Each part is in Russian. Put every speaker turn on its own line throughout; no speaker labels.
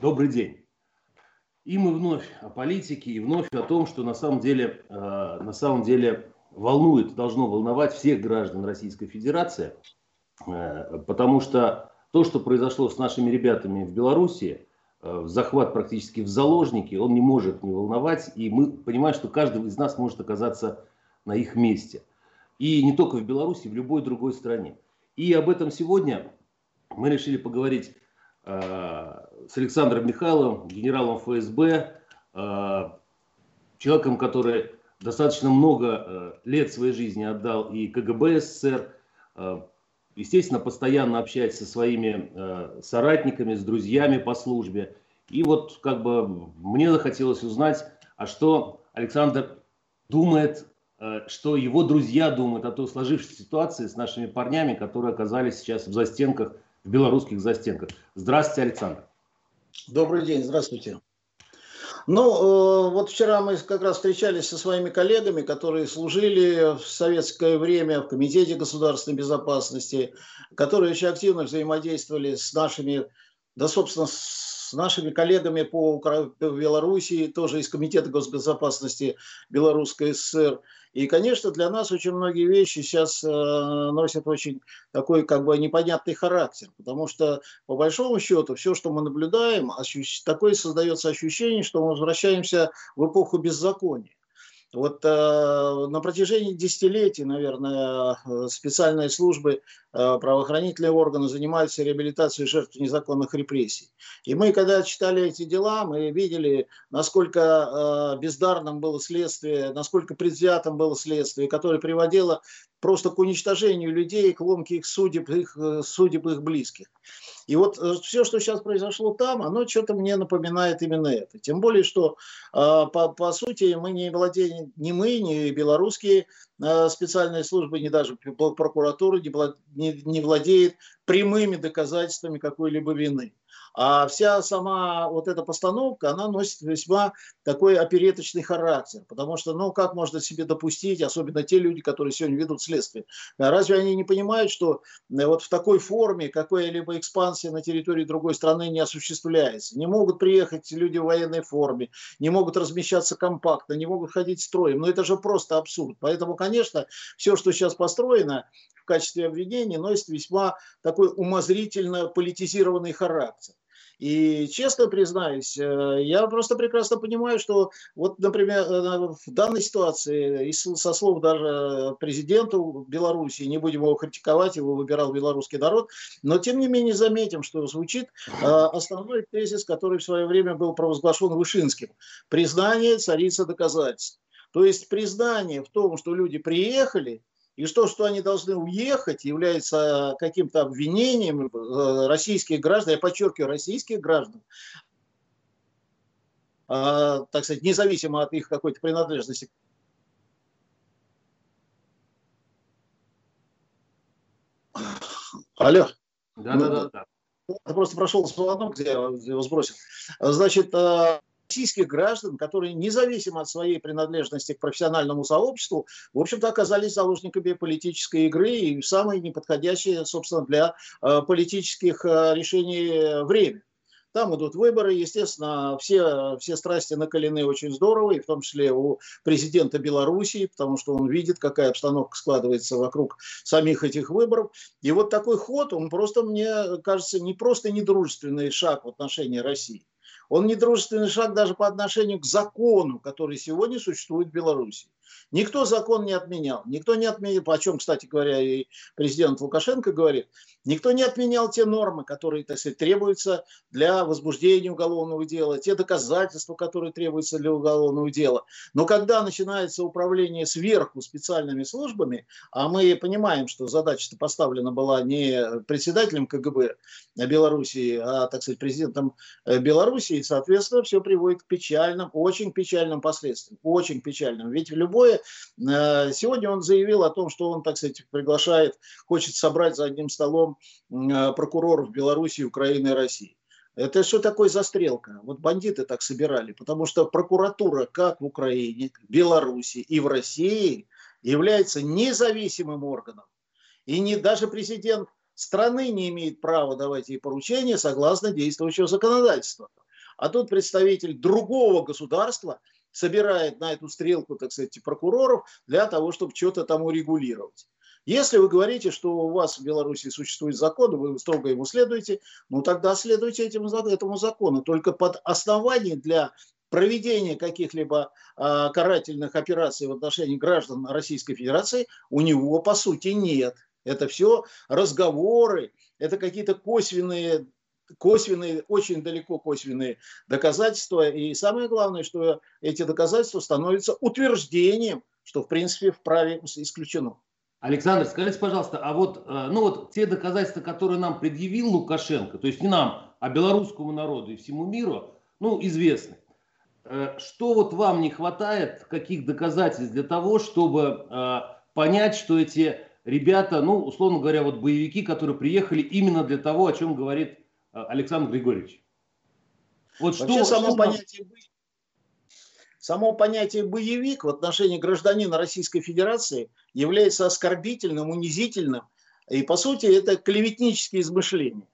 Добрый день. И мы вновь о политике, и вновь о том, что на самом деле, э, на самом деле волнует, должно волновать всех граждан Российской Федерации, э, потому что то, что произошло с нашими ребятами в Беларуси, э, захват практически в заложники, он не может не волновать, и мы понимаем, что каждый из нас может оказаться на их месте. И не только в Беларуси, в любой другой стране. И об этом сегодня мы решили поговорить с Александром Михайловым, генералом ФСБ, э, человеком, который достаточно много э, лет своей жизни отдал и КГБ СССР, естественно, постоянно общается со своими соратниками, с друзьями по службе. И вот как бы мне захотелось узнать, а что Александр думает, что его друзья думают о той сложившейся ситуации с нашими парнями, которые оказались сейчас в застенках в белорусских застенках. Здравствуйте, Александр.
Добрый день, здравствуйте. Ну, э, вот вчера мы как раз встречались со своими коллегами, которые служили в советское время в Комитете государственной безопасности, которые очень активно взаимодействовали с нашими, да, собственно, с нашими коллегами по Белоруссии, тоже из Комитета госбезопасности Белорусской ССР. И, конечно, для нас очень многие вещи сейчас э, носят очень такой как бы непонятный характер, потому что, по большому счету, все, что мы наблюдаем, такое создается ощущение, что мы возвращаемся в эпоху беззакония. Вот э, на протяжении десятилетий, наверное, э, специальные службы, э, правоохранительные органы занимаются реабилитацией жертв незаконных репрессий. И мы, когда читали эти дела, мы видели, насколько э, бездарным было следствие, насколько предвзятым было следствие, которое приводило просто к уничтожению людей, к ломке их судеб, их, э, судеб их близких. И вот э, все, что сейчас произошло там, оно что-то мне напоминает именно это. Тем более, что а, по, по сути мы не владеем, ни мы, ни белорусские а, специальные службы, ни даже прокуратура не, владеет прямыми доказательствами какой-либо вины. А вся сама вот эта постановка, она носит весьма такой опереточный характер. Потому что, ну, как можно себе допустить, особенно те люди, которые сегодня ведут следствие, разве они не понимают, что э, вот в такой форме какая-либо экспансия на территории другой страны не осуществляется? Не могут приехать люди в военной форме, не могут размещаться компактно, не могут ходить строем. Но это же просто абсурд. Поэтому, конечно, все, что сейчас построено, качестве обвинения носит весьма такой умозрительно политизированный характер. И честно признаюсь, э, я просто прекрасно понимаю, что вот, например, э, в данной ситуации, со слов даже президента Беларуси, не будем его критиковать, его выбирал белорусский народ, но тем не менее заметим, что звучит э, основной тезис, который в свое время был провозглашен Вышинским. Признание царица доказательств. То есть признание в том, что люди приехали, и то, что они должны уехать, является каким-то обвинением э, российских граждан, я подчеркиваю, российских граждан, а, так сказать, независимо от их какой-то принадлежности. Алло. Да, да, да, да. Просто прошел звонок, где я его сбросил. Значит, э, российских граждан, которые независимо от своей принадлежности к профессиональному сообществу, в общем-то, оказались заложниками политической игры и самые неподходящие, собственно, для э, политических э, решений время. Там идут выборы, естественно, все, все страсти накалены очень здорово, и в том числе у президента Белоруссии, потому что он видит, какая обстановка складывается вокруг самих этих выборов. И вот такой ход, он просто, мне кажется, не просто недружественный шаг в отношении России. Он недружественный шаг даже по отношению к закону, который сегодня существует в Беларуси. Никто закон не отменял. Никто не отменял, о чем, кстати говоря, и президент Лукашенко говорит, никто не отменял те нормы, которые, так сказать, требуются для возбуждения уголовного дела, те доказательства, которые требуются для уголовного дела. Но когда начинается управление сверху специальными службами, а мы понимаем, что задача поставлена была не председателем КГБ Белоруссии, а, так сказать, президентом э, Белоруссии, соответственно, все приводит к печальным, очень печальным последствиям. Очень печальным. Ведь любое Э, сегодня он заявил о том, что он, так сказать, приглашает, хочет собрать за одним столом э, прокуроров Беларуси, Украины и России. Это что такое застрелка? Вот бандиты так собирали, потому что прокуратура как в Украине, Беларуси и в России является независимым органом. И не, даже президент страны не имеет права давать ей поручения согласно действующего законодательства. а тут представитель другого государства собирает на эту стрелку, так сказать, прокуроров для того, чтобы что-то там урегулировать. Если вы говорите, что у вас в Беларуси существует закон, вы строго ему следуете, ну тогда следуйте этим, этому закону. Только под основание для проведения каких-либо э, карательных операций в отношении граждан Российской Федерации у него по сути нет. Это все разговоры, это какие-то косвенные косвенные, очень далеко косвенные доказательства. И самое главное, что эти доказательства становятся утверждением, что в принципе вправе исключено.
Александр, скажите, пожалуйста, а вот, э, ну вот те доказательства, которые нам предъявил Лукашенко, то есть не нам, а белорусскому народу и всему миру, ну, известны. Э, что вот вам не хватает, каких доказательств для того, чтобы э, понять, что эти ребята, ну, условно говоря, вот боевики, которые приехали именно для того, о чем говорит Александр Григорьевич?
Вот Вообще что, само, что понятие, само понятие боевик в отношении гражданина Российской Федерации является оскорбительным, унизительным. И, по сути, это клеветнические измышления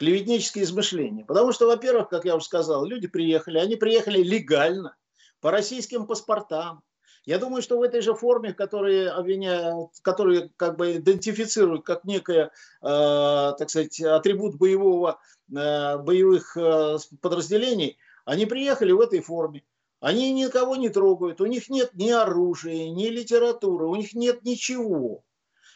клеветнические измышления. Потому что, во-первых, как я уже сказал, люди приехали, они приехали легально, по российским паспортам. Я думаю, что в этой же форме, которые обвиняют, которые как бы идентифицируют как некое, э, так сказать, атрибут боевого, э, боевых э, подразделений, они приехали в этой форме. Они никого не трогают, у них нет ни оружия, ни литературы, у них нет ничего.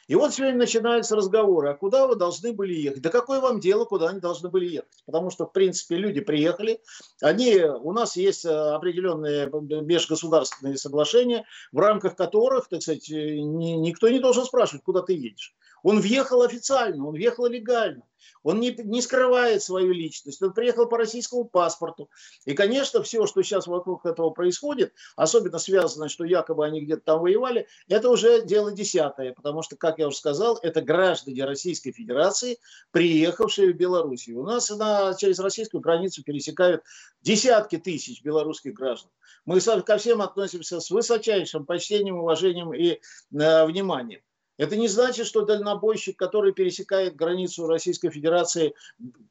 И вот сегодня начинаются разговоры, а куда вы должны были ехать? Да какое вам дело, куда они должны были ехать? Потому что, в принципе, люди приехали, они, у нас есть э, определенные межгосударственные соглашения, в рамках которых, так сказать, э, никто не должен спрашивать, куда ты едешь. Он въехал официально, он въехал легально. Он не, не скрывает свою личность. Он приехал по российскому паспорту. И, конечно, все, что сейчас вокруг этого происходит, особенно связано, что якобы они где-то там воевали, это уже дело десятое. Потому что, как я уже сказал, это граждане Российской Федерации, приехавшие в Белоруссию. У нас на, через российскую границу пересекают десятки тысяч белорусских граждан. Мы ко всем относимся с высочайшим почтением, уважением и э, вниманием. Это не значит, что дальнобойщик, который пересекает границу Российской Федерации,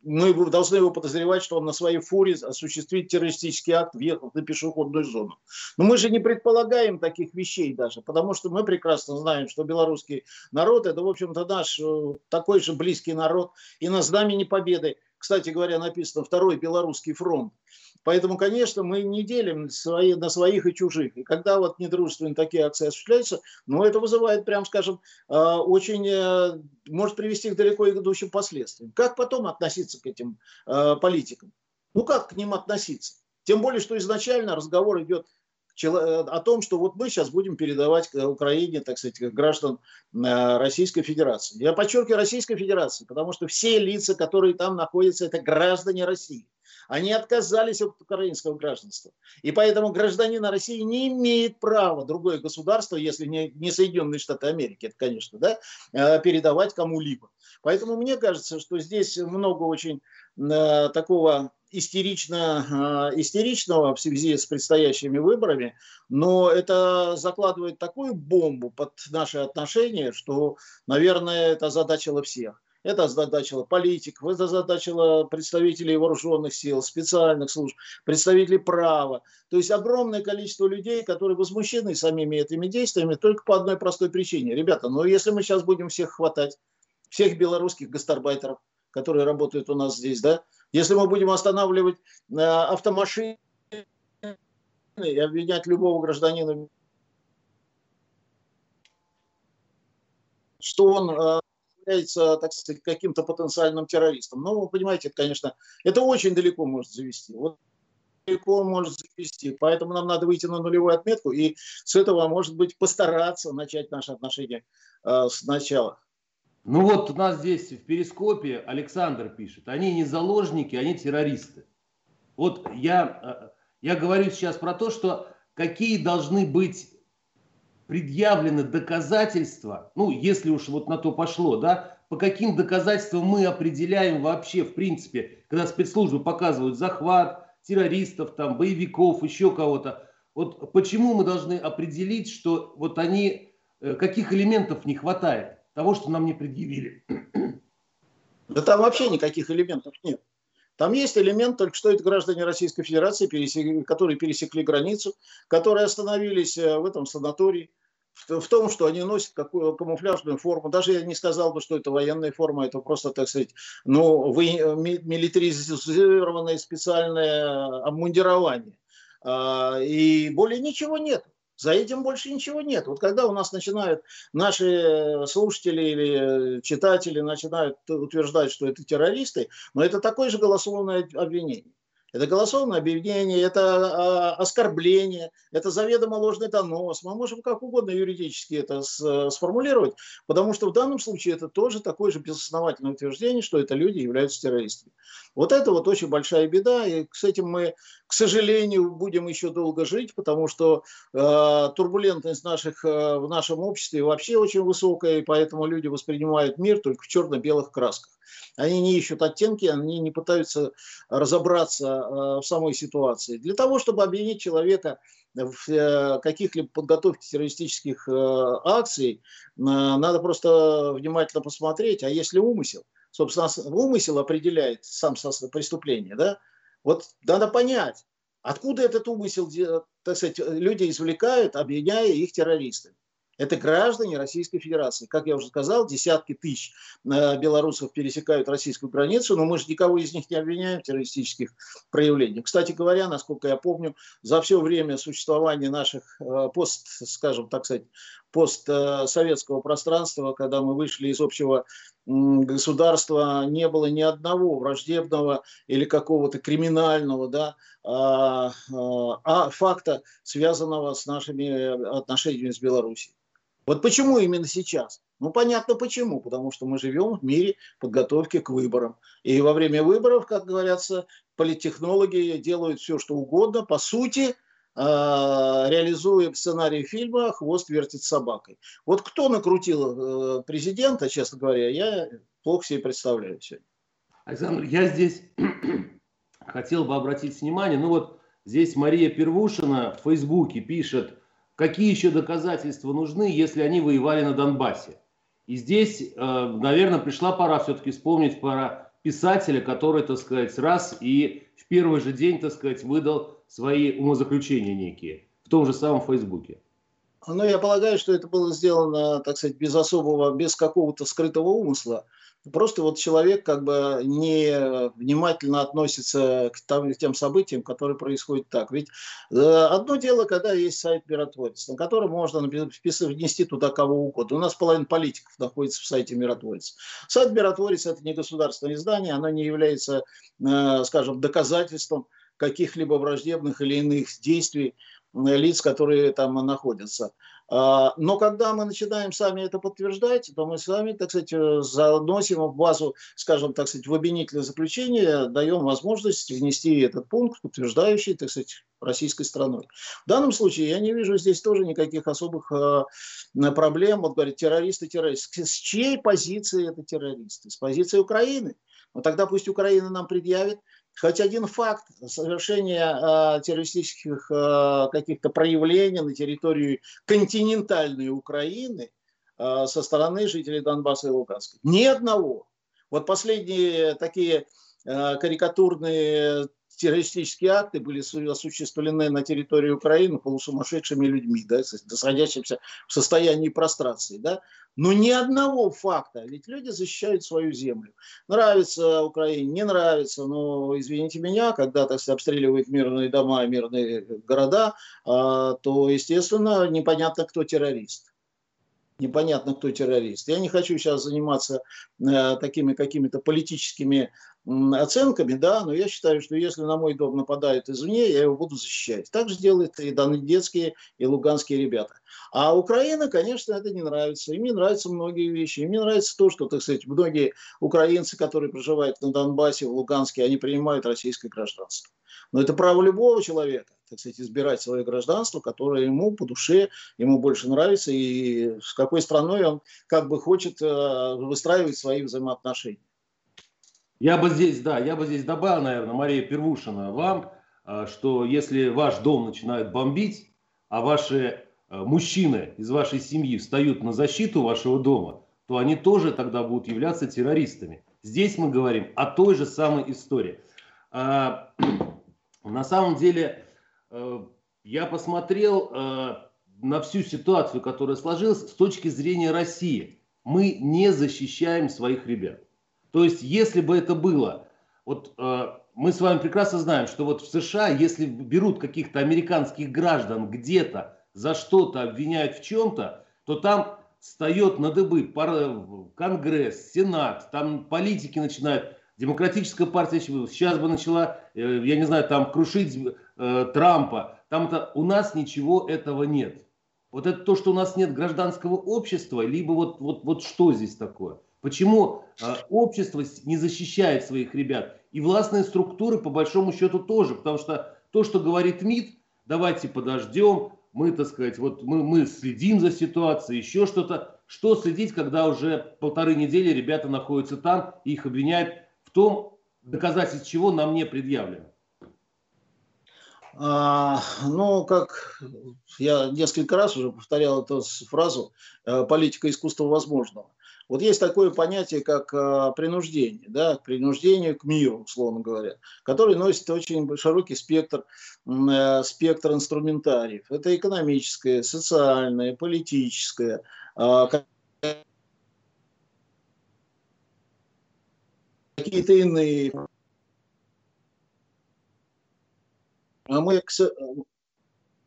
мы должны его подозревать, что он на своей фуре осуществит террористический акт, въехал на пешеходную зону. Но мы же не предполагаем таких вещей даже, потому что мы прекрасно знаем, что белорусский народ – это, в общем-то, наш э, такой же близкий народ, и на знамени победы, кстати говоря, написано «Второй Белорусский фронт». Поэтому, конечно, мы не делим свои, на своих и чужих. И когда вот недружественные такие акции осуществляются, ну, это вызывает, прям скажем, а, очень, э, может привести к далеко идущим последствиям. Как потом относиться к этим а, политикам? Ну, как к ним относиться? Тем более, что изначально разговор идет о том, что вот мы сейчас будем передавать Украине, так сказать, граждан э, Российской Федерации. Я подчеркиваю Российской Федерации, потому что все лица, которые там находятся, это граждане России. Они отказались от украинского гражданства. И поэтому гражданин России не имеет права другое государство, если не, не Соединенные Штаты Америки, это, конечно, да, э, передавать кому-либо. Поэтому мне кажется, что здесь много очень э, такого истерично, э, истеричного в связи с предстоящими выборами, но это закладывает такую бомбу под наши отношения, что, наверное, это озадачило всех. Это озадачило политиков, это озадачило представителей вооруженных сил, специальных служб, представителей права. То есть огромное количество людей, которые возмущены самими этими действиями только по одной простой причине. Ребята, ну если мы сейчас будем всех хватать, всех белорусских гастарбайтеров, которые работают у нас здесь, да, если мы будем останавливать э, автомашины и обвинять любого гражданина, что он э, является, так сказать, каким-то потенциальным террористом. Но вы понимаете, это, конечно, это очень далеко может завести. Вот далеко может завести. Поэтому нам надо выйти на нулевую отметку и с этого, может быть, постараться начать наши отношения э, сначала.
Ну вот у нас здесь в Перископе Александр пишет, они не заложники, они террористы. Вот я, э, я говорю сейчас про то, что какие должны быть предъявлены доказательства, ну, если уж вот на то пошло, да, по каким доказательствам мы определяем вообще, в принципе, когда спецслужбы показывают захват террористов, там, боевиков, еще кого-то, вот почему мы должны определить, что вот они, э, каких элементов не хватает, того, что нам не предъявили?
Да там вообще никаких элементов нет. Там есть элемент, только что это граждане Российской Федерации, которые пересекли границу, которые остановились э, в этом санатории, в том, что они носят какую камуфляжную форму. Даже я не сказал бы, что это военная форма, это просто, так сказать, ну, вы, милитаризированное специальное обмундирование. А, и более ничего нет. За этим больше ничего нет. Вот когда у нас начинают наши слушатели или читатели начинают утверждать, что это террористы, но это такое же голословное обвинение. Это голословное объявление, это а, оскорбление, это заведомо ложный донос. Мы можем как угодно юридически это сформулировать, потому что в данном случае это тоже такое же безосновательное утверждение, что это люди являются террористами. Вот это вот очень большая беда, и с этим мы, к сожалению, будем еще долго жить, потому что э, турбулентность наших, э, в нашем обществе вообще очень высокая, и поэтому люди воспринимают мир только в черно-белых красках. Они не ищут оттенки, они не пытаются разобраться э, в самой ситуации. Для того, чтобы обвинить человека в э, каких-либо подготовке террористических э, акций, надо просто внимательно посмотреть, а если умысел, собственно, умысел определяет сам преступление, да, вот надо понять, откуда этот умысел, так сказать, люди извлекают, обвиняя их террористами. Это граждане Российской Федерации. Как я уже сказал, десятки тысяч э, белорусов пересекают российскую границу, но мы же никого из них не обвиняем в террористических проявлениях. Кстати говоря, насколько я помню, за все время существования наших э, пост, скажем так сказать, постсоветского пространства, когда мы вышли из общего государства, не было ни одного враждебного или какого-то криминального да, а, а, а факта, связанного с нашими отношениями с Беларусью. Вот почему именно сейчас? Ну, понятно почему. Потому что мы живем в мире подготовки к выборам. И во время выборов, как говорятся, политтехнологи делают все, что угодно. По сути, а, реализуя сценарий фильма «Хвост вертит собакой». Вот кто накрутил э, президента, честно говоря, я плохо себе представляю сегодня.
Александр, я здесь хотел бы обратить внимание, ну вот здесь Мария Первушина в Фейсбуке пишет – какие еще доказательства нужны, если они воевали на Донбассе. И здесь, э, наверное, пришла пора все-таки вспомнить про писателя, который, так сказать, раз и в первый же день, так сказать, выдал свои умозаключения некие в том же самом Фейсбуке.
Ну, я полагаю, что это было сделано, так сказать, без особого, без какого-то скрытого умысла. Просто вот человек как бы не внимательно относится к, там, к тем событиям, которые происходят так. Ведь э, одно дело, когда есть сайт миротворец, на котором можно внести туда кого угодно. У нас половина политиков находится в сайте миротворец. Сайт миротворец – это не государственное издание, оно не является, э, скажем, доказательством каких-либо враждебных или иных действий э, лиц, которые там находятся. А, но когда мы начинаем сами это подтверждать, то мы сами, так сказать, э, заносим в базу, скажем, так сказать, в обвинительное заключение, даем возможность внести этот пункт, подтверждающий, так сказать, российской страной. В данном случае я не вижу здесь тоже никаких особых э, проблем. Вот говорят, террористы, террористы. С чьей позиции это террористы? С позиции Украины. Но тогда пусть Украина нам предъявит хоть один факт совершения э, террористических э, каких-то проявлений на территории континентальной Украины э, со стороны жителей Донбасса и Луганска. Ни одного. Вот последние такие карикатурные террористические акты были осуществлены на территории Украины полусумасшедшими людьми, да, находящимися в состоянии прострации. Да. Но ни одного факта, ведь люди защищают свою землю. Нравится Украине, не нравится, но, извините меня, когда так обстреливают мирные дома, мирные города, а, то, естественно, непонятно, кто террорист непонятно, кто террорист. Я не хочу сейчас заниматься э, такими какими-то политическими оценками, да, но я считаю, что если на мой дом нападают извне, я его буду защищать. Так же делают и донецкие, и луганские ребята. А Украина, конечно, это не нравится. Им не нравятся многие вещи. Им не нравится то, что, так сказать, многие украинцы, которые проживают на Донбассе, в Луганске, они принимают российское гражданство. Но это право любого человека, так сказать, избирать свое гражданство, которое ему по душе, ему больше нравится, и с какой страной он как бы хочет э, выстраивать свои взаимоотношения.
Я бы здесь, да, я бы здесь добавил, наверное, Мария Первушина, вам, э, что если ваш дом начинают бомбить, а ваши э, мужчины из вашей семьи встают на защиту вашего дома, то они тоже тогда будут являться террористами. Здесь мы говорим о той же самой истории. на самом деле я посмотрел на всю ситуацию, которая сложилась с точки зрения России. Мы не защищаем своих ребят. То есть, если бы это было, вот э, мы с вами прекрасно знаем, что вот в США, если берут каких-то американских граждан где-то за что-то обвиняют в чем-то, то там встает на дыбы Конгресс, Сенат, там политики начинают, демократическая партия сейчас бы начала, э, я не знаю, там крушить э, Трампа. Там-то у нас ничего этого нет. Вот это то, что у нас нет гражданского общества, либо вот, вот, вот что здесь такое? Почему э, общество не защищает своих ребят? И властные структуры, по большому счету, тоже. Потому что то, что говорит МИД, давайте подождем, мы, так сказать, вот мы, мы следим за ситуацией, еще что-то. Что следить, когда уже полторы недели ребята находятся там, и их обвиняют в том, доказательств чего нам не предъявлено?
А, ну, как я несколько раз уже повторял эту фразу э, «политика искусства возможного». Вот есть такое понятие, как э, принуждение, да, принуждение к миру, условно говоря, который носит очень широкий спектр, э, спектр инструментариев. Это экономическое, социальное, политическое, а, какие-то иные А мы,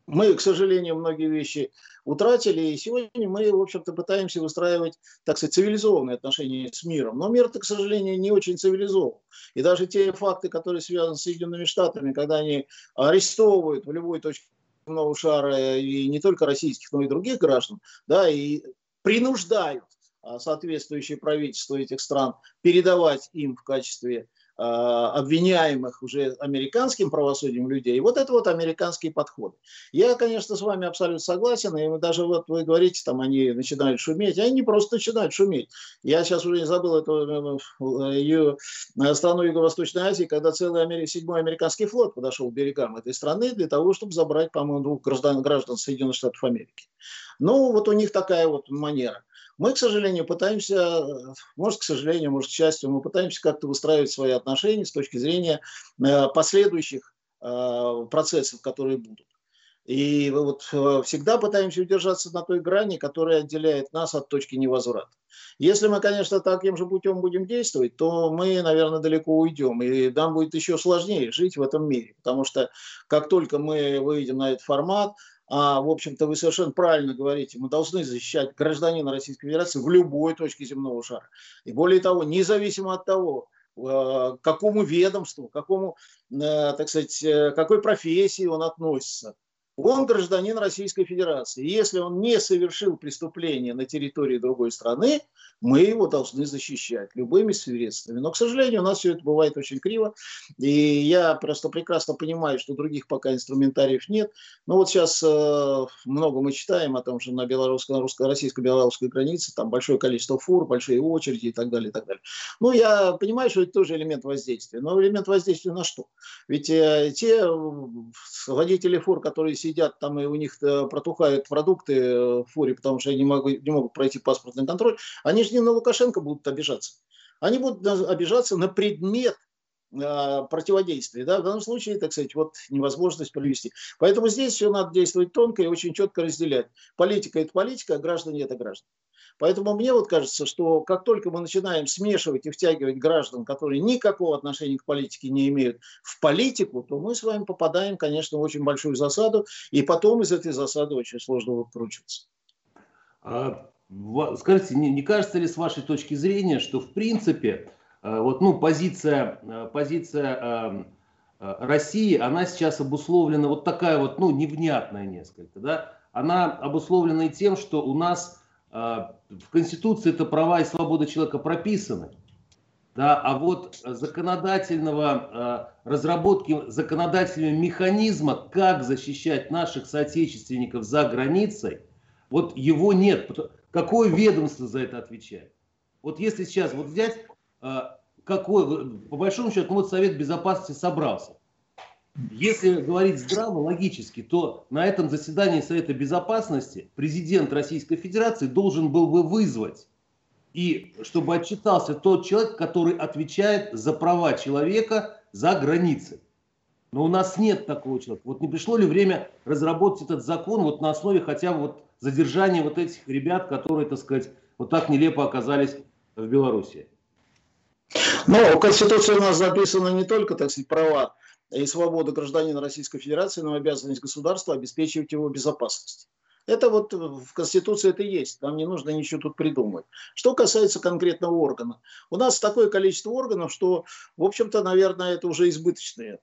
мы, к сожалению, многие вещи утратили, и сегодня мы, в общем-то, пытаемся выстраивать, так сказать, цивилизованные отношения с миром. Но мир-то, к сожалению, не очень цивилизован. И даже те факты, которые связаны с Соединенными Штатами, когда они арестовывают в любой точке земного шара и не только российских, но и других граждан, да, и принуждают а, соответствующие правительства этих стран передавать им в качестве обвиняемых уже американским правосудием людей. Вот это вот американские подходы. Я, конечно, с вами абсолютно согласен. И даже вот вы говорите, там они начинают шуметь. Они не просто начинают шуметь. Я сейчас уже не забыл эту э, ее э, страну Юго-Восточной Азии, когда целый Амери... седьмой американский флот подошел к берегам этой страны для того, чтобы забрать, по-моему, двух граждан, граждан Соединенных Штатов Америки. Ну, вот у них такая вот манера. Мы, к сожалению, пытаемся, может, к сожалению, может, к счастью, мы пытаемся как-то выстраивать свои отношения с точки зрения э, последующих э, процессов, которые будут. И вот э, всегда пытаемся удержаться на той грани, которая отделяет нас от точки невозврата. Если мы, конечно, таким же путем будем действовать, то мы, наверное, далеко уйдем. И нам будет еще сложнее жить в этом мире. Потому что как только мы выйдем на этот формат, а, в общем-то, вы совершенно правильно говорите, мы должны защищать гражданина Российской Федерации в любой точке земного шара. И более того, независимо от того, э, к какому ведомству, к какому, э, так сказать, э, какой профессии он относится, он гражданин Российской Федерации. Если он не совершил преступление на территории другой страны, мы его должны защищать любыми средствами. Но, к сожалению, у нас все это бывает очень криво. И я просто прекрасно понимаю, что других пока инструментариев нет. Но вот сейчас э, много мы читаем о том, что на белорусско-российско-белорусской границе там большое количество фур, большие очереди и так далее, и так далее. Ну, я понимаю, что это тоже элемент воздействия. Но элемент воздействия на что? Ведь э, те водители фур, которые сидят там и у них э, протухают продукты э, в фуре, потому что они не могут, не могут пройти паспортный контроль, они же не на Лукашенко будут обижаться. Они будут обижаться на предмет э, противодействия. Да? В данном случае, так сказать, вот невозможность провести. Поэтому здесь все надо действовать тонко и очень четко разделять. Политика – это политика, а граждане – это граждане. Поэтому мне вот кажется, что как только мы начинаем смешивать и втягивать граждан, которые никакого отношения к политике не имеют, в политику, то мы с вами попадаем, конечно, в очень большую засаду, и потом из этой засады очень сложно выкручиваться.
А, скажите, не, не кажется ли с вашей точки зрения, что в принципе а, вот, ну, позиция, а, позиция России, она сейчас обусловлена вот такая вот, ну, невнятная несколько, да, она обусловлена и тем, что у нас в Конституции это права и свободы человека прописаны. Да, а вот законодательного, разработки законодательного механизма, как защищать наших соотечественников за границей, вот его нет. Какое ведомство за это отвечает? Вот если сейчас вот взять, какой, по большому счету, вот Совет Безопасности собрался. Если говорить здраво, логически, то на этом заседании Совета Безопасности президент Российской Федерации должен был бы вызвать, и чтобы отчитался тот человек, который отвечает за права человека за границей. Но у нас нет такого человека. Вот не пришло ли время разработать этот закон вот на основе хотя бы вот задержания вот этих ребят, которые, так сказать, вот так нелепо оказались в Беларуси?
Ну, в Конституции у нас записаны не только, так сказать, права и свободы гражданина Российской Федерации, но обязанность государства обеспечивать его безопасность. Это вот в Конституции это есть, нам не нужно ничего тут придумывать. Что касается конкретного органа. У нас такое количество органов, что, в общем-то, наверное, это уже избыточные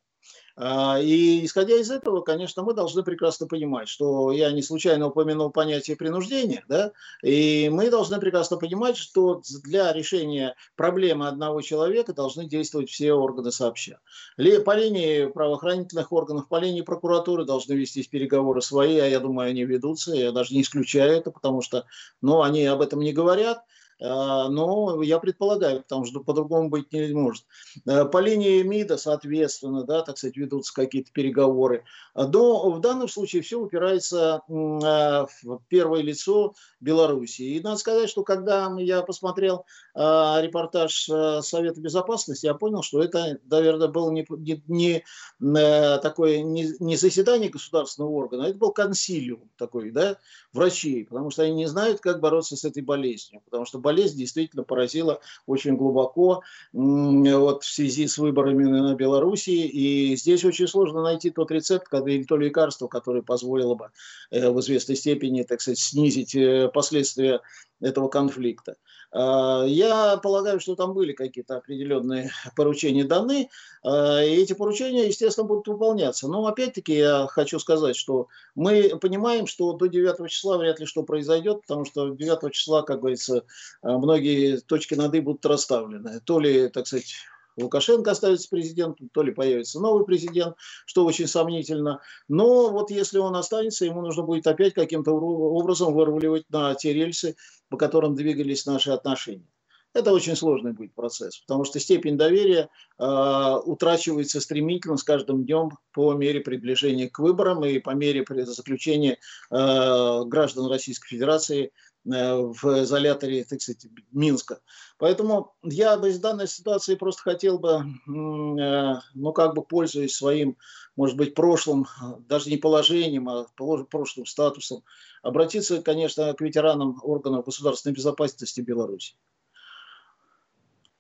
и исходя из этого, конечно, мы должны прекрасно понимать, что я не случайно упомянул понятие принуждения, да, и мы должны прекрасно понимать, что для решения проблемы одного человека должны действовать все органы сообща. По линии правоохранительных органов, по линии прокуратуры должны вестись переговоры свои, а я думаю, они ведутся, я даже не исключаю это, потому что, ну, они об этом не говорят, а, но я предполагаю, потому что по-другому быть не может. Э, по линии МИДа, соответственно, да, так сказать, ведутся какие-то переговоры. Но в данном случае все упирается а, в первое лицо Беларуси. И надо сказать, что когда я посмотрел а, репортаж э, Совета Безопасности, я понял, что это, наверное, было не, не, не э, такое не, не заседание государственного органа, а это был консилиум такой, да, врачей, потому что они не знают, как бороться с этой болезнью, потому что болезнь действительно поразила очень глубоко вот, в связи с выборами на Белоруссии. И здесь очень сложно найти тот рецепт или то лекарство, которое позволило бы э, в известной степени, так сказать, снизить э, последствия этого конфликта. А, я полагаю, что там были какие-то определенные поручения даны, а, и эти поручения, естественно, будут выполняться. Но опять-таки я хочу сказать, что мы понимаем, что до 9 числа вряд ли что произойдет, потому что 9 числа, как говорится, а, многие точки над «и» будут расставлены. То ли, так сказать, Лукашенко останется президентом, то ли появится новый президент, что очень сомнительно. Но вот если он останется, ему нужно будет опять каким-то образом выруливать на те рельсы, по которым двигались наши отношения. Это очень сложный будет процесс, потому что степень доверия э, утрачивается стремительно с каждым днем по мере приближения к выборам и по мере заключения э, граждан Российской Федерации в изоляторе, так сказать, Минска. Поэтому я бы из данной ситуации просто хотел бы, э, ну, как бы пользуясь своим, может быть, прошлым, даже не положением, а прошлым статусом, обратиться, конечно, к ветеранам органов государственной безопасности Беларуси.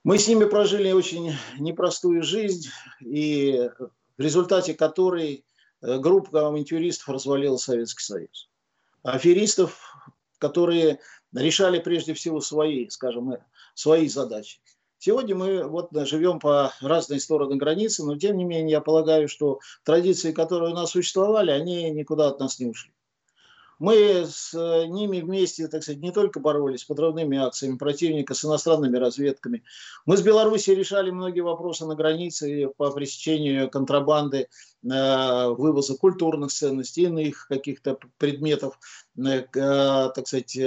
Мы с ними прожили очень непростую жизнь, и в результате которой э, группа авантюристов развалила Советский Союз. Аферистов которые решали прежде всего свои, скажем, э, свои задачи. Сегодня мы вот живем по разные стороны границы, но тем не менее я полагаю, что традиции, которые у нас существовали, они никуда от нас не ушли. Мы с э, ними вместе, так сказать, не только боролись с подрывными акциями противника, с иностранными разведками. Мы с Белоруссией решали многие вопросы на границе по пресечению контрабанды, э, вывоза культурных ценностей, иных каких-то предметов, э, так сказать,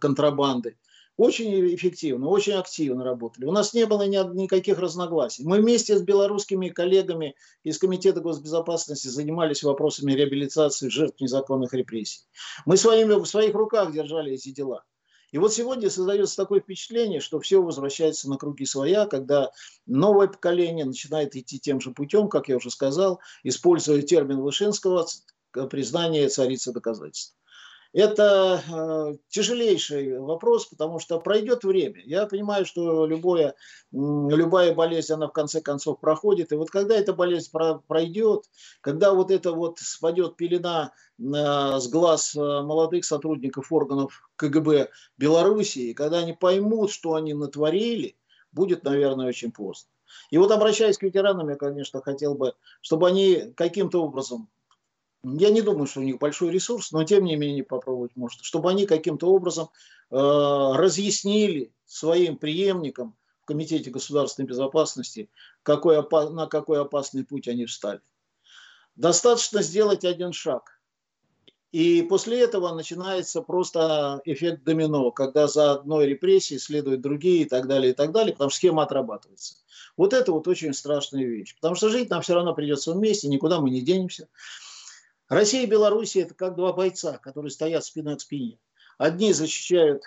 контрабанды очень эффективно, очень активно работали. У нас не было ни, никаких разногласий. Мы вместе с белорусскими коллегами из Комитета госбезопасности занимались вопросами реабилитации жертв незаконных репрессий. Мы своими, в своих руках держали эти дела. И вот сегодня создается такое впечатление, что все возвращается на круги своя, когда новое поколение начинает идти тем же путем, как я уже сказал, используя термин Вышинского «признание царицы доказательств». Это э, тяжелейший вопрос, потому что пройдет время. Я понимаю, что любое, любая болезнь, она в конце концов проходит. И вот когда эта болезнь пройдет, когда вот это вот спадет пелена э, с глаз э, молодых сотрудников органов КГБ Белоруссии, когда они поймут, что они натворили, будет, наверное, очень поздно. И вот обращаясь к ветеранам, я, конечно, хотел бы, чтобы они каким-то образом я не думаю, что у них большой ресурс, но тем не менее попробовать можно, чтобы они каким-то образом э, разъяснили своим преемникам в Комитете государственной безопасности, какой, на какой опасный путь они встали. Достаточно сделать один шаг. И после этого начинается просто эффект домино, когда за одной репрессией следуют другие и так далее, и так далее, потому что схема отрабатывается. Вот это вот очень страшная вещь. Потому что жить нам все равно придется вместе, никуда мы не денемся. Россия и Белоруссия – это как два бойца, которые стоят спина к спине. Одни защищают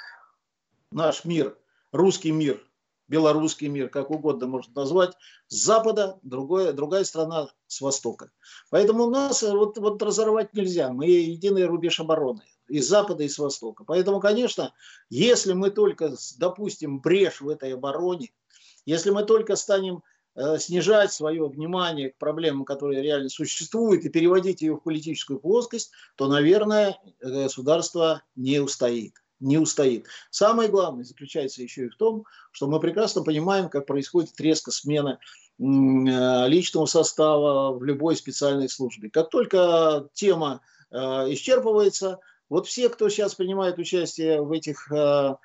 наш мир, русский мир белорусский мир, как угодно можно назвать, с запада, другое, другая страна с востока. Поэтому нас вот, вот разорвать нельзя. Мы единый рубеж обороны и с запада, и с востока. Поэтому, конечно, если мы только допустим брешь в этой обороне, если мы только станем снижать свое внимание к проблемам, которые реально существуют, и переводить ее в политическую плоскость, то, наверное, государство не устоит не устоит. Самое главное заключается еще и в том, что мы прекрасно понимаем, как происходит резко смена э, личного состава в любой специальной службе. Как только тема э, исчерпывается, вот все, кто сейчас принимает участие в этих э,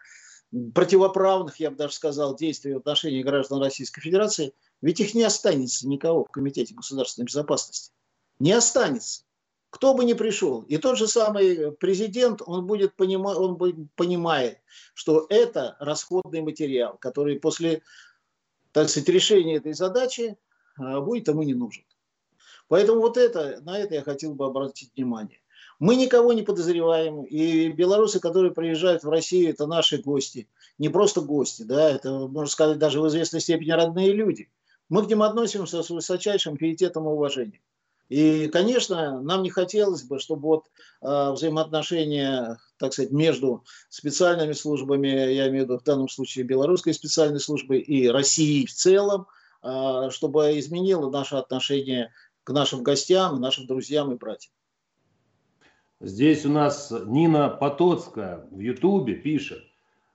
противоправных, я бы даже сказал, действиях в отношении граждан Российской Федерации, ведь их не останется никого в Комитете государственной безопасности. Не останется кто бы ни пришел. И тот же самый президент, он, будет понима, он будет, понимает, что это расходный материал, который после так сказать, решения этой задачи а, будет ему не нужен. Поэтому вот это, на это я хотел бы обратить внимание. Мы никого не подозреваем, и белорусы, которые приезжают в Россию, это наши гости. Не просто гости, да, это, можно сказать, даже в известной степени родные люди. Мы к ним относимся с высочайшим пиететом и уважением. И, конечно, нам не хотелось бы, чтобы вот э, взаимоотношения, так сказать, между специальными службами, я имею в виду в данном случае белорусской специальной службой и Россией в целом, э, чтобы изменило наше отношение к нашим гостям, нашим друзьям и братьям.
Здесь у нас Нина Потоцкая в Ютубе пишет,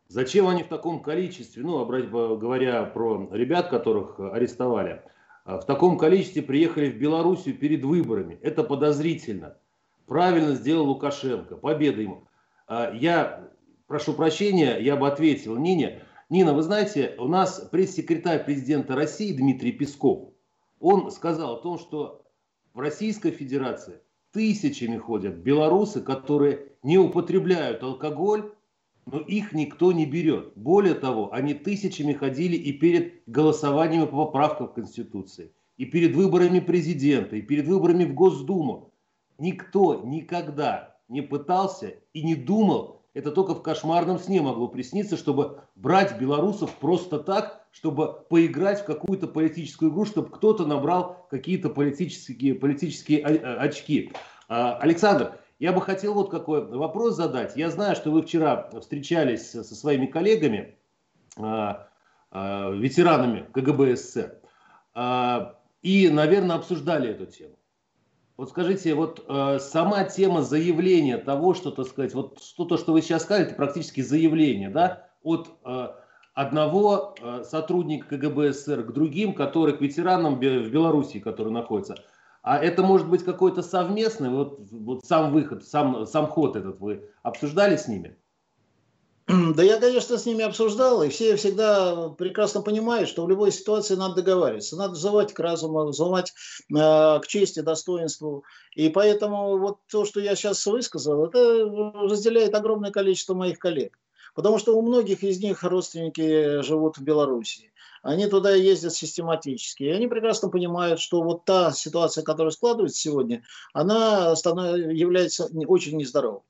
зачем они в таком количестве, ну, говоря про ребят, которых арестовали, а, в таком количестве приехали в Белоруссию перед выборами. Это подозрительно. Правильно сделал Лукашенко. Победа ему. А, я прошу прощения, я бы ответил Нине. Нина, вы знаете, у нас пресс-секретарь президента России Дмитрий Песков, он сказал о том, что в Российской Федерации тысячами ходят белорусы, которые не употребляют алкоголь, но их никто не берет. Более того, они тысячами ходили и перед голосованиями по поправкам в Конституции, и перед выборами президента, и перед выборами в Госдуму. Никто никогда не пытался и не думал, это только в кошмарном сне могло присниться, чтобы брать белорусов просто так, чтобы поиграть в какую-то политическую игру, чтобы кто-то набрал какие-то политические, политические очки. А, Александр, я бы хотел вот какой вопрос задать. Я знаю, что вы вчера встречались со своими коллегами, а, а, ветеранами КГБ СССР, а, и, наверное, обсуждали эту тему. Вот скажите, вот сама тема заявления того, что, так сказать, вот то, что вы сейчас сказали, это практически заявление, да, от одного сотрудника КГБ СССР к другим, который к ветеранам в Беларуси, которые находятся – а это может быть какой-то совместный, вот, вот сам выход, сам, сам ход этот вы обсуждали с ними?
Да я, конечно, с ними обсуждал, и все всегда прекрасно понимают, что в любой ситуации надо договариваться, надо взывать к разуму, взывать э, к чести, достоинству. И поэтому вот то, что я сейчас высказал, это разделяет огромное количество моих коллег. Потому что у многих из них родственники живут в Беларуси они туда ездят систематически. И они прекрасно понимают, что вот та ситуация, которая складывается сегодня, она является очень нездоровой.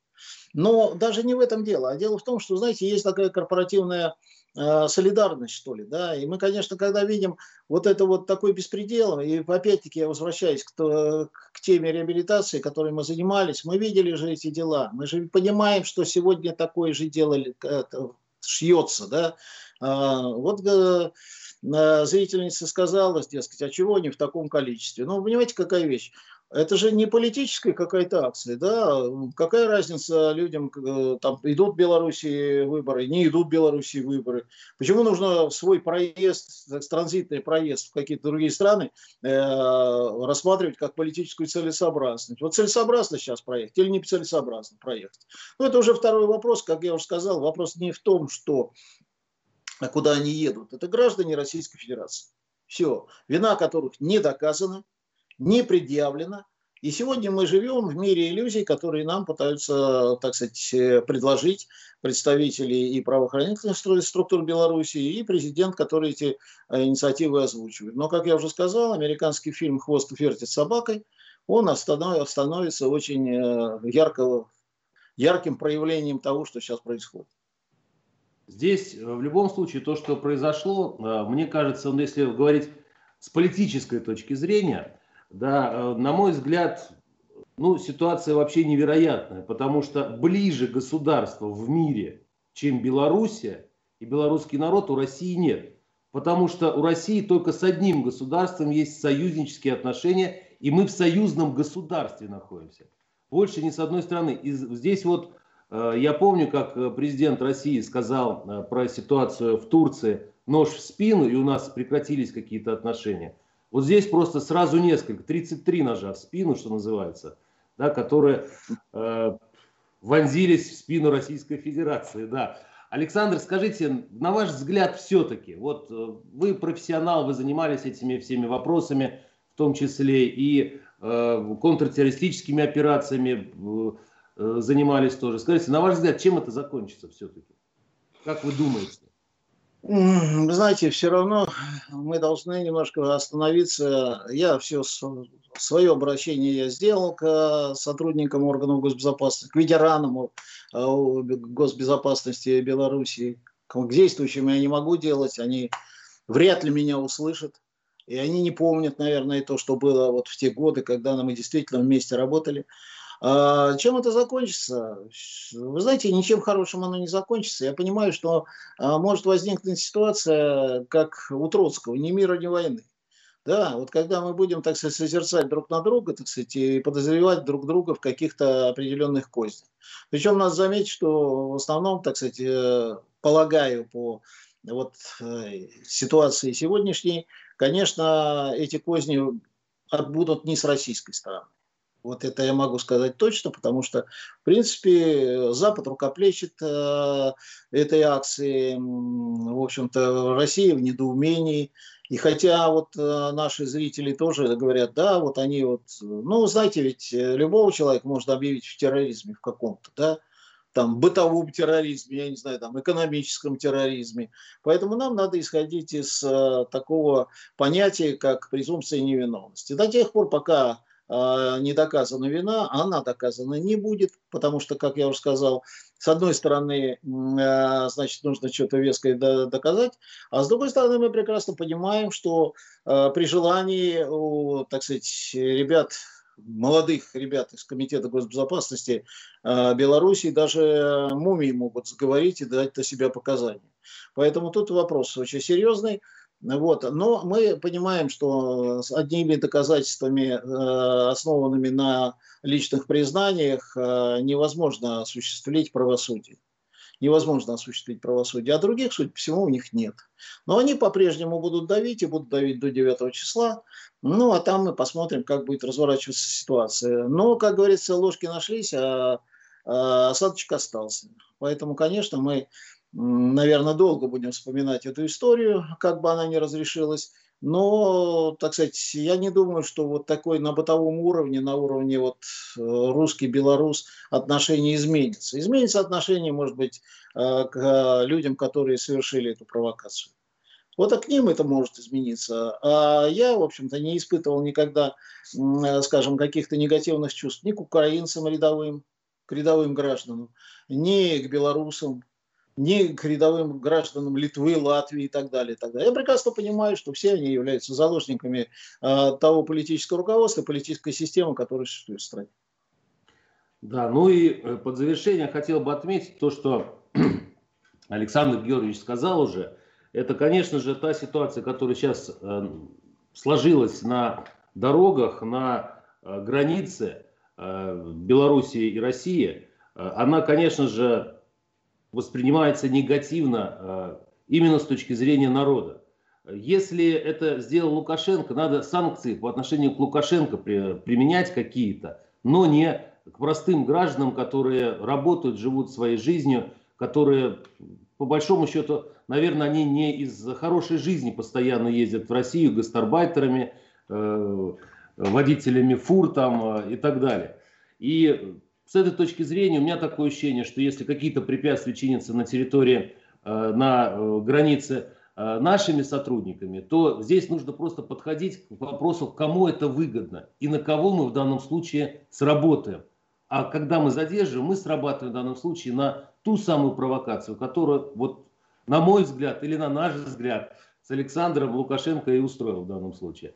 Но даже не в этом дело. А дело в том, что, знаете, есть такая корпоративная э, солидарность, что ли, да, и мы, конечно, когда видим вот это вот такой беспредел, и опять-таки я возвращаюсь к, к теме реабилитации, которой мы занимались, мы видели же эти дела, мы же понимаем, что сегодня такое же дело э, шьется, да, а, вот э, зрительница сказала, дескать, а чего они в таком количестве? Ну, понимаете, какая вещь? Это же не политическая какая-то акция, да? Какая разница людям, э, там идут в Беларуси выборы, не идут в Беларуси выборы? Почему нужно свой проезд, транзитный проезд в какие-то другие страны э, рассматривать как политическую целесообразность? Вот целесообразно сейчас проехать или не целесообразно проехать? Ну, это уже второй вопрос, как я уже сказал, вопрос не в том, что а куда они едут, это граждане Российской Федерации. Все. Вина которых не доказана, не предъявлена. И сегодня мы живем в мире иллюзий, которые нам пытаются, так сказать, предложить представители и правоохранительных структур Беларуси, и президент, который эти э, инициативы озвучивает. Но, как я уже сказал, американский фильм «Хвост вертит собакой», он становится очень э, ярко, ярким проявлением того, что сейчас происходит.
Здесь в любом случае то, что произошло, мне кажется, ну, если говорить с политической точки зрения, да, на мой взгляд, ну, ситуация вообще невероятная, потому что ближе государства в мире, чем Белоруссия и белорусский народ, у России нет. Потому что у России только с одним государством есть союзнические отношения, и мы в союзном государстве находимся. Больше ни с одной стороны. И здесь вот э, я помню, как э, президент России сказал э, про ситуацию в Турции нож в спину, и у нас прекратились какие-то отношения. Вот здесь просто сразу несколько, 33 ножа в спину, что называется, да, которые э, вонзились в спину Российской Федерации. Да. Александр, скажите, на ваш взгляд все-таки, вот э, вы профессионал, вы занимались этими всеми вопросами, в том числе и э, контртеррористическими операциями э, э занимались тоже. Скажите, на ваш взгляд, чем это закончится все-таки? Как вы думаете?
Знаете, все равно мы должны немножко остановиться. Я все свое обращение я сделал к сотрудникам органов госбезопасности, к ветеранам э, госбезопасности Беларуси. К действующим я не могу делать, они вряд ли меня услышат. И они не помнят, наверное, то, что было вот в те годы, когда мы действительно вместе работали. А, чем это закончится? Вы знаете, ничем хорошим оно не закончится. Я понимаю, что а, может возникнуть ситуация, как у Троцкого, ни мира, ни войны. Да, вот когда мы будем, так сказать, созерцать друг на друга, так сказать, и подозревать друг друга в каких-то определенных кознях. Причем надо заметить, что в основном, так сказать, э, полагаю по вот э, ситуации сегодняшней, конечно, эти козни будут не с российской стороны. Вот это я могу сказать точно, потому что, в принципе, Запад рукоплещет э, этой акции. В общем-то, Россия в недоумении. И хотя вот э, наши зрители тоже говорят, да, вот они вот, ну, знаете, ведь любого человека можно объявить в терроризме в каком-то, да, там, бытовом терроризме, я не знаю, там, экономическом терроризме. Поэтому нам надо исходить из э, такого понятия, как презумпция невиновности. До тех пор, пока не доказана вина, она доказана не будет, потому что, как я уже сказал, с одной стороны, а, значит, нужно что-то веское доказать, а с другой стороны, мы прекрасно понимаем, что а, при желании, так сказать, ребят, молодых ребят из Комитета госбезопасности Беларуси даже мумии могут заговорить и дать о себя показания. Поэтому тут вопрос очень серьезный. Вот. Но мы понимаем, что с одними доказательствами, э, основанными на личных признаниях, э, невозможно осуществить правосудие. Невозможно осуществить правосудие, а других, судя по всему, у них нет. Но они по-прежнему будут давить и будут давить до 9 числа. Ну, а там мы посмотрим, как будет разворачиваться ситуация. Но, как говорится, ложки нашлись, а, а осадочек остался. Поэтому, конечно, мы наверное, долго будем вспоминать эту историю, как бы она ни разрешилась. Но, так сказать, я не думаю, что вот такой на бытовом уровне, на уровне вот э, русский-белорус отношения изменится. Изменится отношение, может быть, э, к людям, которые совершили эту провокацию. Вот а к ним это может измениться. А я, в общем-то, не испытывал никогда, э, скажем, каких-то негативных чувств ни к украинцам рядовым, к рядовым гражданам, ни к белорусам, ни к рядовым гражданам Литвы, Латвии и так далее. И так далее. Я прекрасно понимаю, что все они являются заложниками э, того политического руководства, политической системы, которая существует в стране.
Да, ну и э, под завершение хотел бы отметить то, что Александр Георгиевич сказал уже. Это, конечно же, та ситуация, которая сейчас э, сложилась на дорогах, на э, границе э, Белоруссии и России. Э, она, конечно же, воспринимается негативно э, именно с точки зрения народа. Если это сделал Лукашенко, надо санкции по отношению к Лукашенко применять какие-то, но не к простым гражданам, которые работают, живут своей жизнью, которые, по большому счету, наверное, они не из хорошей жизни постоянно ездят в Россию гастарбайтерами, э, водителями фур там э, и так далее. И с этой точки зрения у меня такое ощущение, что если какие-то препятствия чинятся на территории, э, на э, границе э, нашими сотрудниками, то здесь нужно просто подходить к вопросу, кому это выгодно и на кого мы в данном случае сработаем. А когда мы задерживаем, мы срабатываем в данном случае на ту самую провокацию, которая вот на мой взгляд или на наш взгляд, с Александром Лукашенко и устроил в данном случае.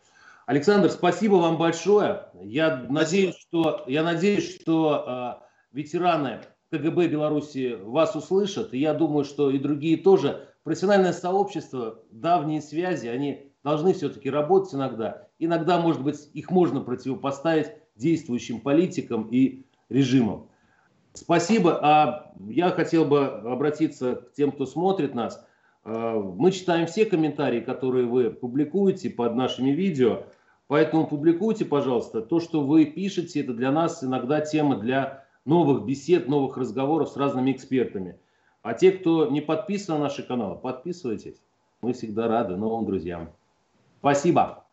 Александр, спасибо вам большое. Я надеюсь, что, я надеюсь, что э, ветераны КГБ Беларуси вас услышат. И я думаю, что и другие тоже. Профессиональное сообщество, давние связи, они должны все-таки работать иногда. Иногда, может быть, их можно противопоставить действующим политикам и режимам. Спасибо. А я хотел бы обратиться к тем, кто смотрит нас. А, мы читаем все комментарии, которые вы публикуете под нашими видео. Поэтому публикуйте, пожалуйста, то, что вы пишете. Это для нас иногда тема для новых бесед, новых разговоров с разными экспертами. А те, кто не подписан на наши каналы, подписывайтесь. Мы всегда рады новым друзьям. Спасибо.